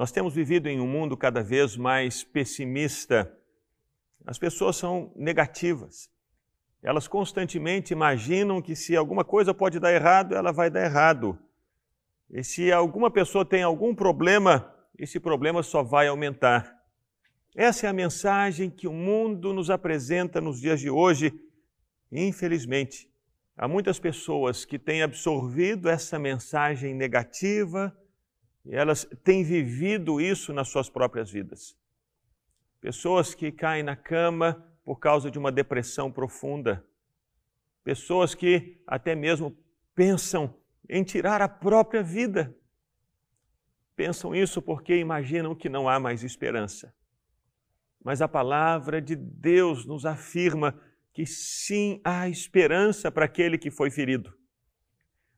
Nós temos vivido em um mundo cada vez mais pessimista. As pessoas são negativas. Elas constantemente imaginam que se alguma coisa pode dar errado, ela vai dar errado. E se alguma pessoa tem algum problema, esse problema só vai aumentar. Essa é a mensagem que o mundo nos apresenta nos dias de hoje. Infelizmente, há muitas pessoas que têm absorvido essa mensagem negativa e elas têm vivido isso nas suas próprias vidas. Pessoas que caem na cama por causa de uma depressão profunda. Pessoas que até mesmo pensam em tirar a própria vida. Pensam isso porque imaginam que não há mais esperança. Mas a palavra de Deus nos afirma que sim há esperança para aquele que foi ferido.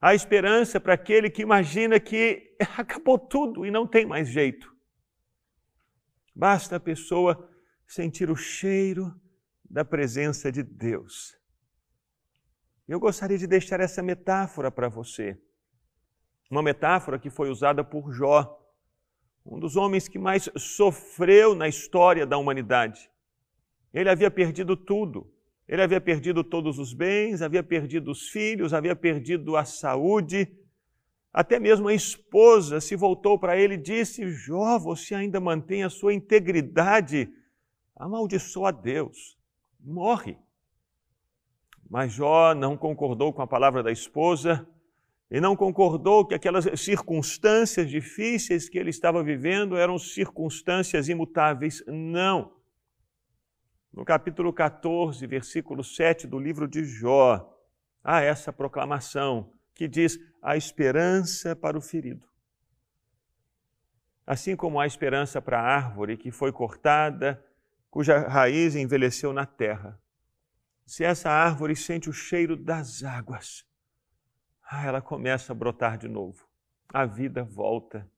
Há esperança para aquele que imagina que acabou tudo e não tem mais jeito. Basta a pessoa sentir o cheiro da presença de Deus. Eu gostaria de deixar essa metáfora para você. Uma metáfora que foi usada por Jó, um dos homens que mais sofreu na história da humanidade. Ele havia perdido tudo, ele havia perdido todos os bens, havia perdido os filhos, havia perdido a saúde. Até mesmo a esposa se voltou para ele e disse: Jó, você ainda mantém a sua integridade. Amaldiçoa a Deus, morre. Mas Jó não concordou com a palavra da esposa e não concordou que aquelas circunstâncias difíceis que ele estava vivendo eram circunstâncias imutáveis. Não no capítulo 14, versículo 7 do livro de Jó, há essa proclamação que diz: a esperança para o ferido. Assim como há esperança para a árvore que foi cortada, cuja raiz envelheceu na terra. Se essa árvore sente o cheiro das águas, ah, ela começa a brotar de novo. A vida volta.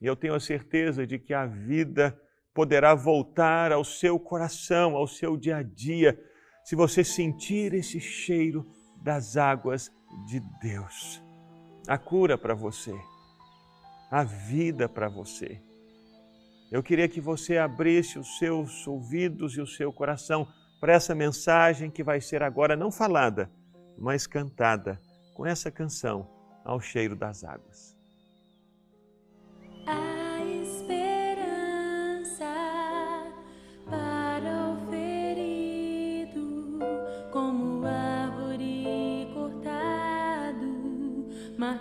E eu tenho a certeza de que a vida poderá voltar ao seu coração, ao seu dia a dia, se você sentir esse cheiro das águas de Deus. A cura para você, a vida para você. Eu queria que você abrisse os seus ouvidos e o seu coração para essa mensagem que vai ser agora não falada, mas cantada com essa canção ao cheiro das águas.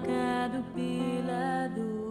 Chão abandonado, seu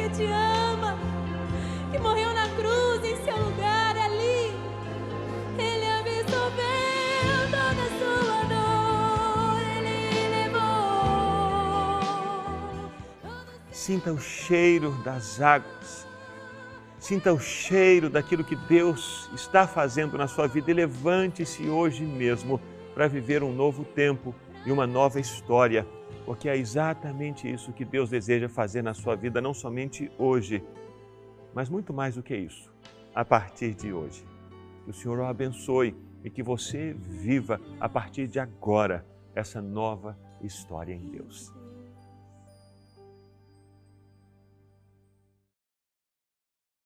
conhece, que te ama, que morreu na cruz em seu lugar ali. Ele absorveu toda a sua dor, ele levou. Sinta o cheiro das águas. Sinta o cheiro daquilo que Deus está fazendo na sua vida e levante-se hoje mesmo para viver um novo tempo e uma nova história, porque é exatamente isso que Deus deseja fazer na sua vida, não somente hoje, mas muito mais do que isso, a partir de hoje. Que o Senhor o abençoe e que você viva a partir de agora essa nova história em Deus.